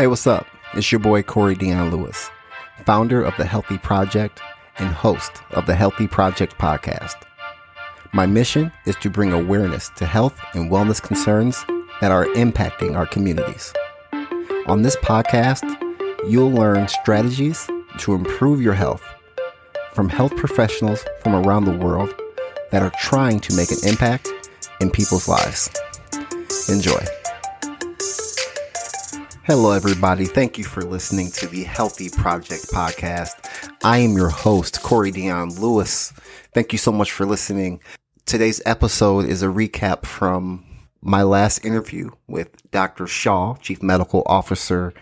Hey, what's up? It's your boy Corey Dion Lewis, founder of The Healthy Project and host of the Healthy Project podcast. My mission is to bring awareness to health and wellness concerns that are impacting our communities. On this podcast, you'll learn strategies to improve your health from health professionals from around the world that are trying to make an impact in people's lives. Enjoy. Hello, everybody. Thank you for listening to the Healthy Project podcast. I am your host, Corey Dion Lewis. Thank you so much for listening. Today's episode is a recap from my last interview with Dr. Shah, Chief Medical Officer,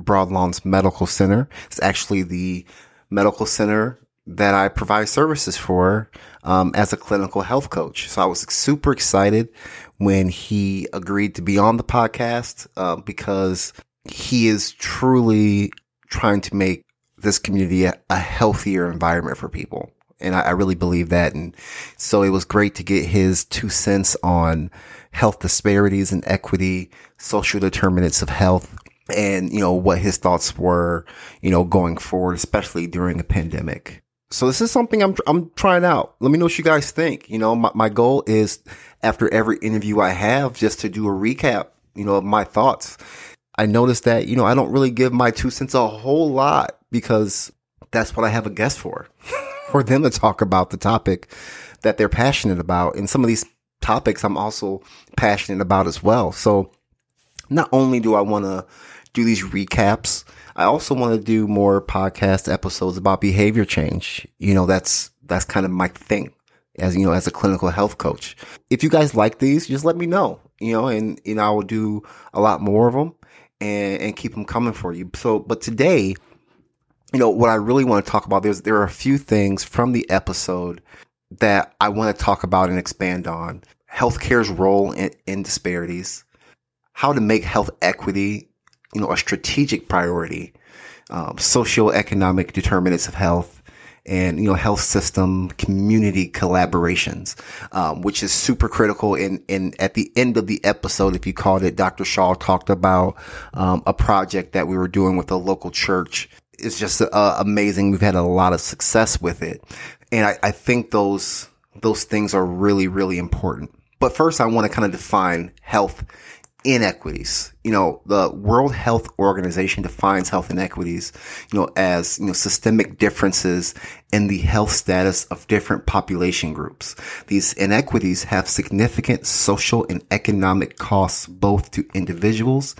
Broadlawns Medical Center. It's actually the medical center that I provide services for um, as a clinical health coach. So I was super excited when he agreed to be on the podcast uh, because he is truly trying to make this community a, a healthier environment for people. And I, I, really believe that. And so it was great to get his two cents on health disparities and equity, social determinants of health, and, you know, what his thoughts were, you know, going forward, especially during a pandemic. So this is something I'm, I'm trying out. Let me know what you guys think. You know, my, my goal is after every interview I have just to do a recap, you know, of my thoughts. I noticed that, you know, I don't really give my two cents a whole lot because that's what I have a guest for, for them to talk about the topic that they're passionate about. And some of these topics I'm also passionate about as well. So not only do I want to do these recaps, I also want to do more podcast episodes about behavior change. You know, that's, that's kind of my thing as, you know, as a clinical health coach. If you guys like these, just let me know, you know, and, know, I will do a lot more of them and, and keep them coming for you. So, but today, you know, what I really want to talk about, there's, there are a few things from the episode that I want to talk about and expand on. Healthcare's role in, in disparities, how to make health equity you know, a strategic priority, um, socioeconomic determinants of health, and you know, health system community collaborations, um, which is super critical. And in at the end of the episode, if you called it, Dr. Shah talked about um, a project that we were doing with a local church. It's just uh, amazing. We've had a lot of success with it, and I, I think those those things are really really important. But first, I want to kind of define health inequities. You know, the World Health Organization defines health inequities, you know, as, you know, systemic differences in the health status of different population groups. These inequities have significant social and economic costs both to individuals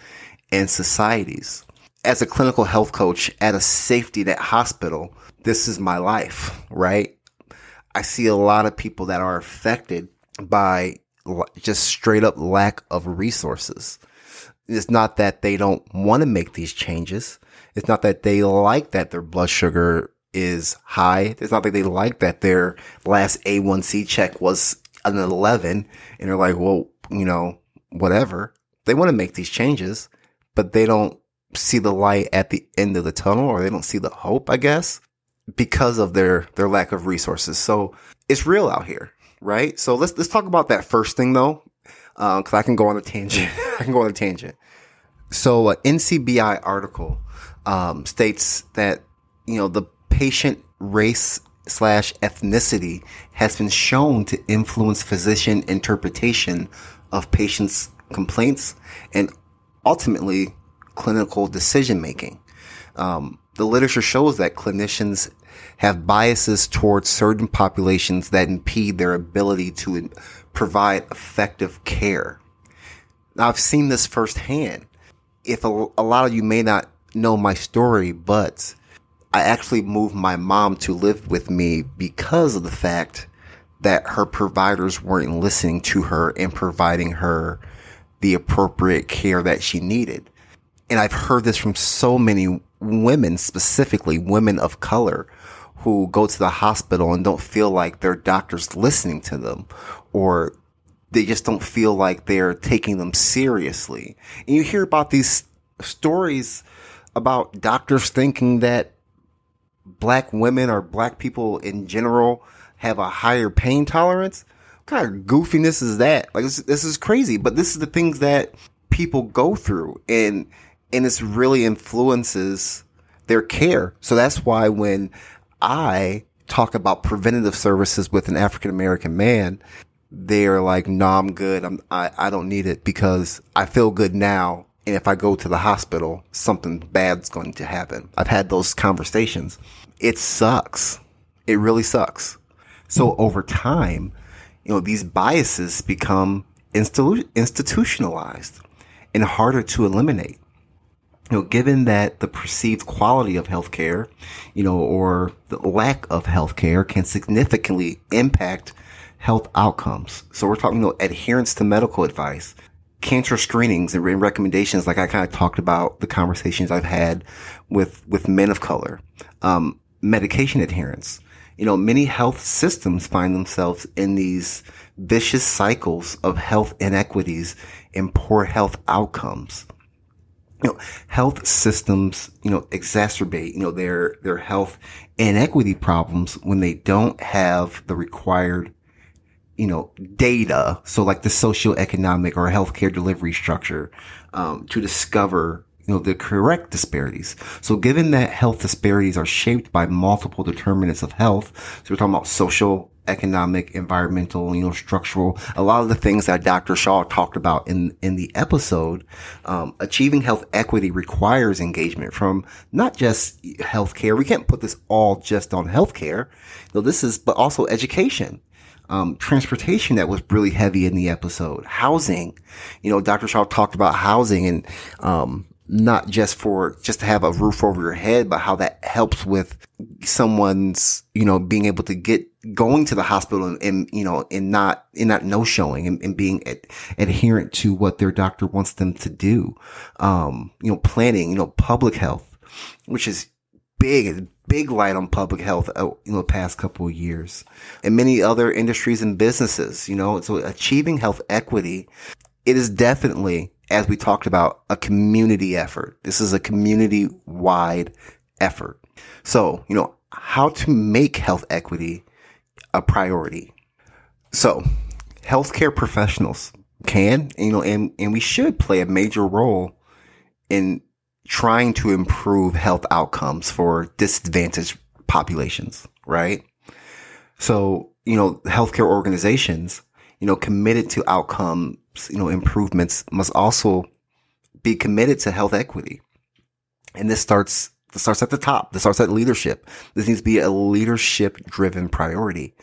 and societies. As a clinical health coach at a safety net hospital, this is my life, right? I see a lot of people that are affected by just straight up lack of resources. It's not that they don't want to make these changes. It's not that they like that their blood sugar is high. It's not that they like that their last A1C check was an 11 and they're like, well, you know, whatever. They want to make these changes, but they don't see the light at the end of the tunnel or they don't see the hope, I guess, because of their, their lack of resources. So it's real out here right? So let's let's talk about that first thing though, because um, I can go on a tangent. I can go on a tangent. So, an NCBI article um, states that you know the patient race slash ethnicity has been shown to influence physician interpretation of patients' complaints and ultimately clinical decision making. Um, the literature shows that clinicians have biases towards certain populations that impede their ability to provide effective care. Now, I've seen this firsthand. If a, a lot of you may not know my story, but I actually moved my mom to live with me because of the fact that her providers weren't listening to her and providing her the appropriate care that she needed. And I've heard this from so many women, specifically women of color, who go to the hospital and don't feel like their doctor's listening to them or they just don't feel like they're taking them seriously. And you hear about these stories about doctors thinking that black women or black people in general have a higher pain tolerance. What kind of goofiness is that? Like this, this is crazy, but this is the things that people go through and and this really influences their care. So that's why when I talk about preventative services with an African American man, they're like, no, nah, I'm good. I'm, I, I don't need it because I feel good now. And if I go to the hospital, something bad's going to happen. I've had those conversations. It sucks. It really sucks. So over time, you know, these biases become institu- institutionalized and harder to eliminate you know, given that the perceived quality of healthcare, you know, or the lack of healthcare can significantly impact health outcomes. So we're talking about adherence to medical advice, cancer screenings and recommendations. Like I kind of talked about the conversations I've had with, with men of color, um, medication adherence. You know, many health systems find themselves in these vicious cycles of health inequities and poor health outcomes you know, health systems, you know, exacerbate, you know, their, their health inequity problems when they don't have the required, you know, data. So like the socioeconomic or healthcare delivery structure, um, to discover, you know, the correct disparities. So given that health disparities are shaped by multiple determinants of health, so we're talking about social economic, environmental, you know, structural, a lot of the things that Dr. Shah talked about in, in the episode, um, achieving health equity requires engagement from not just healthcare. We can't put this all just on healthcare. So this is, but also education. Um, transportation that was really heavy in the episode, housing, you know, Dr. Shah talked about housing and, um, not just for just to have a roof over your head, but how that helps with someone's, you know, being able to get going to the hospital and, and you know, and not, and not no showing and, and being ad, adherent to what their doctor wants them to do. Um, you know, planning, you know, public health, which is big, big light on public health, uh, you know, the past couple of years and many other industries and businesses, you know, so achieving health equity, it is definitely as we talked about, a community effort. This is a community wide effort. So, you know, how to make health equity a priority. So, healthcare professionals can, you know, and, and we should play a major role in trying to improve health outcomes for disadvantaged populations, right? So, you know, healthcare organizations, you know, committed to outcome you know, improvements must also be committed to health equity. And this starts, this starts at the top. This starts at leadership. This needs to be a leadership driven priority.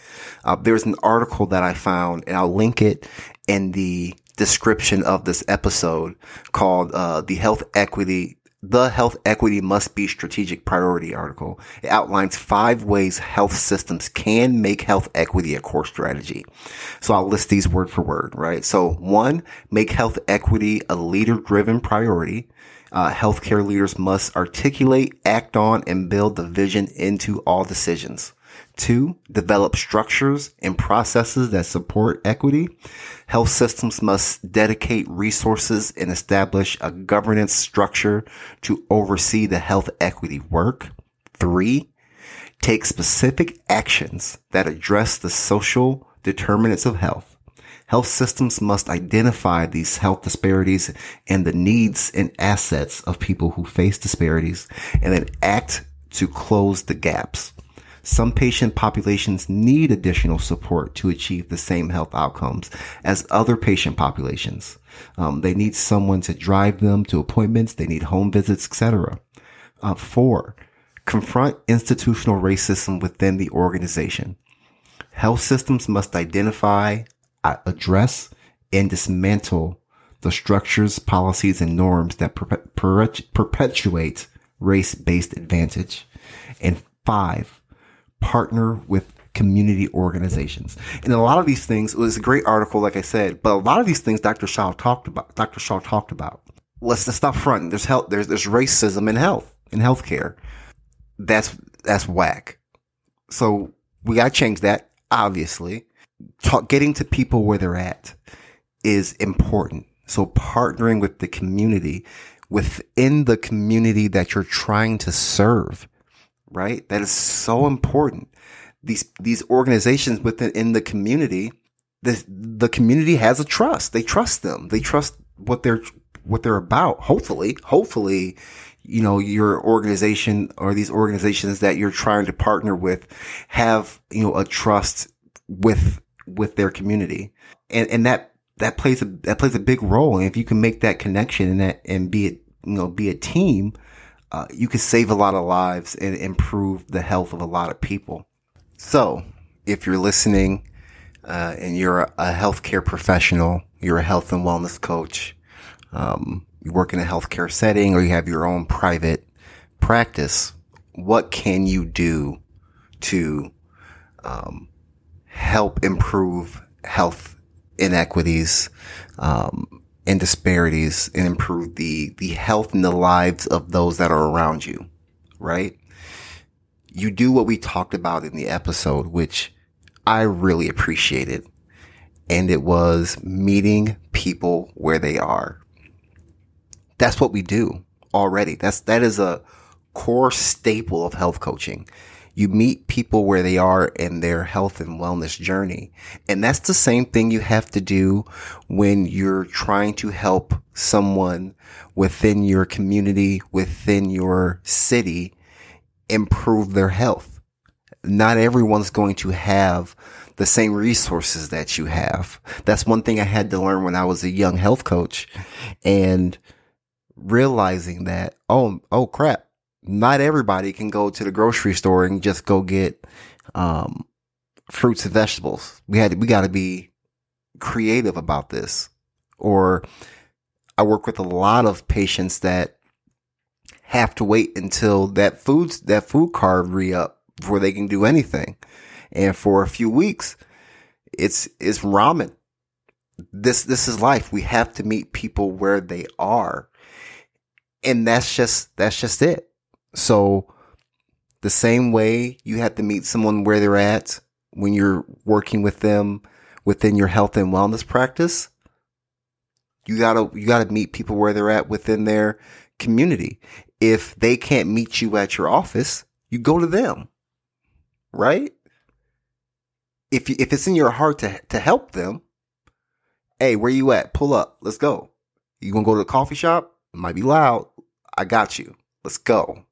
Uh, there's an article that I found and I'll link it in the description of this episode called, uh, the health equity the Health Equity Must Be Strategic Priority article. It outlines five ways health systems can make health equity a core strategy. So I'll list these word for word, right? So one, make health equity a leader driven priority. Uh, healthcare leaders must articulate, act on, and build the vision into all decisions. Two, develop structures and processes that support equity. Health systems must dedicate resources and establish a governance structure to oversee the health equity work. Three, take specific actions that address the social determinants of health. Health systems must identify these health disparities and the needs and assets of people who face disparities and then act to close the gaps. Some patient populations need additional support to achieve the same health outcomes as other patient populations. Um, they need someone to drive them to appointments. They need home visits, etc. Uh, four, confront institutional racism within the organization. Health systems must identify, address, and dismantle the structures, policies, and norms that perpetuate race-based advantage. And five, partner with community organizations. And a lot of these things, it was a great article, like I said, but a lot of these things Dr. Shah talked about, Dr. Shah talked about. Let's, let's stop front. There's health, there's, there's racism in health, in healthcare. That's, that's whack. So we gotta change that, obviously. Talk, getting to people where they're at is important. So partnering with the community within the community that you're trying to serve right? That is so important. These, these organizations within in the community, the, the community has a trust. They trust them. They trust what they're, what they're about. Hopefully, hopefully, you know, your organization or these organizations that you're trying to partner with have, you know, a trust with, with their community. And, and that, that plays a, that plays a big role. And if you can make that connection and that, and be it, you know, be a team, uh, you can save a lot of lives and improve the health of a lot of people. So if you're listening, uh, and you're a healthcare professional, you're a health and wellness coach, um, you work in a healthcare setting or you have your own private practice, what can you do to um, help improve health inequities um, and disparities and improve the the health and the lives of those that are around you, right? You do what we talked about in the episode, which I really appreciated, and it was meeting people where they are that's what we do already. That's, that is a core staple of health coaching. You meet people where they are in their health and wellness journey. And that's the same thing you have to do when you're trying to help someone within your community, within your city improve their health. Not everyone's going to have the same resources that you have. That's one thing I had to learn when I was a young health coach. And realizing that, oh, oh crap, not everybody can go to the grocery store and just go get, um, fruits and vegetables. We had, we got to be creative about this. Or I work with a lot of patients that have to wait until that foods, that food card re up before they can do anything. And for a few weeks, it's, it's ramen. This, this is life. We have to meet people where they are and that's just that's just it. So the same way you have to meet someone where they're at when you're working with them within your health and wellness practice, you gotta you gotta meet people where they're at within their community. If they can't meet you at your office, you go to them. Right? If you, if it's in your heart to to help them, hey, where you at? Pull up. Let's go. You gonna go to the coffee shop? It might be loud. I got you. Let's go.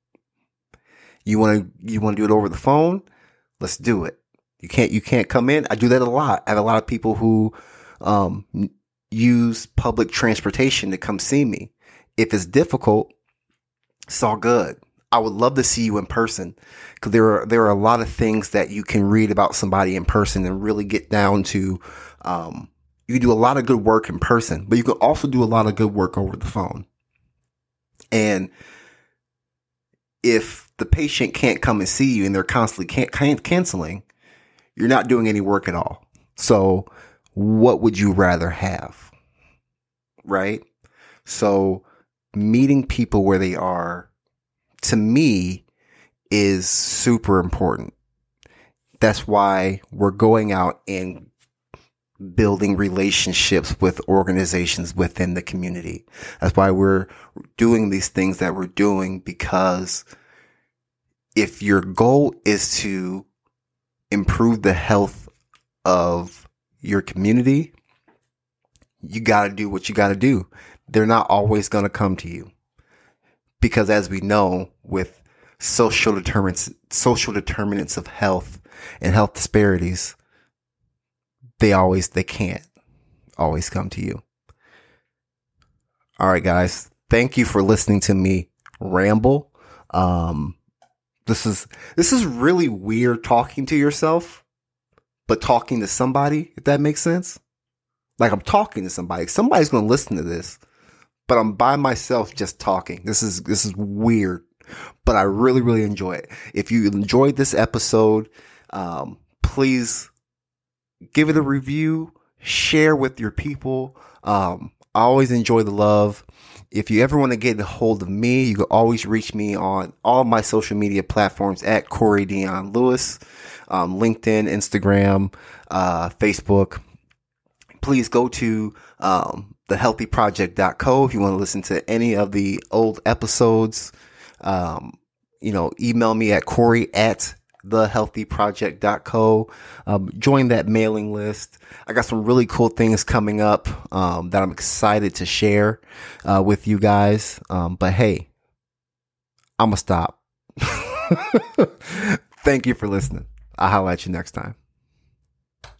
You want to, you want to do it over the phone? Let's do it. You can't, you can't come in. I do that a lot. I have a lot of people who, um, use public transportation to come see me. If it's difficult, it's all good. I would love to see you in person because there are there are a lot of things that you can read about somebody in person and really get down to. Um, you do a lot of good work in person, but you can also do a lot of good work over the phone. And if the patient can't come and see you and they're constantly can- canceling, you're not doing any work at all. So what would you rather have? Right? So meeting people where they are to me is super important. That's why we're going out and building relationships with organizations within the community. That's why we're doing these things that we're doing because if your goal is to improve the health of your community, you got to do what you got to do. They're not always going to come to you because as we know with social determinants, social determinants of health and health disparities, they always, they can't always come to you. All right, guys. Thank you for listening to me ramble. Um, this is, this is really weird talking to yourself, but talking to somebody, if that makes sense. Like I'm talking to somebody. Somebody's going to listen to this, but I'm by myself just talking. This is, this is weird, but I really, really enjoy it. If you enjoyed this episode, um, please give it a review, share with your people. Um, I always enjoy the love. If you ever want to get a hold of me, you can always reach me on all my social media platforms at Corey Dion Lewis, um, LinkedIn, Instagram, uh, Facebook. Please go to um, thehealthyproject.co if you want to listen to any of the old episodes. Um, you know, email me at Corey at thehealthyproject.co. Um, join that mailing list. I got some really cool things coming up um, that I'm excited to share uh, with you guys. Um, but hey, I'm going to stop. Thank you for listening. I'll holler at you next time.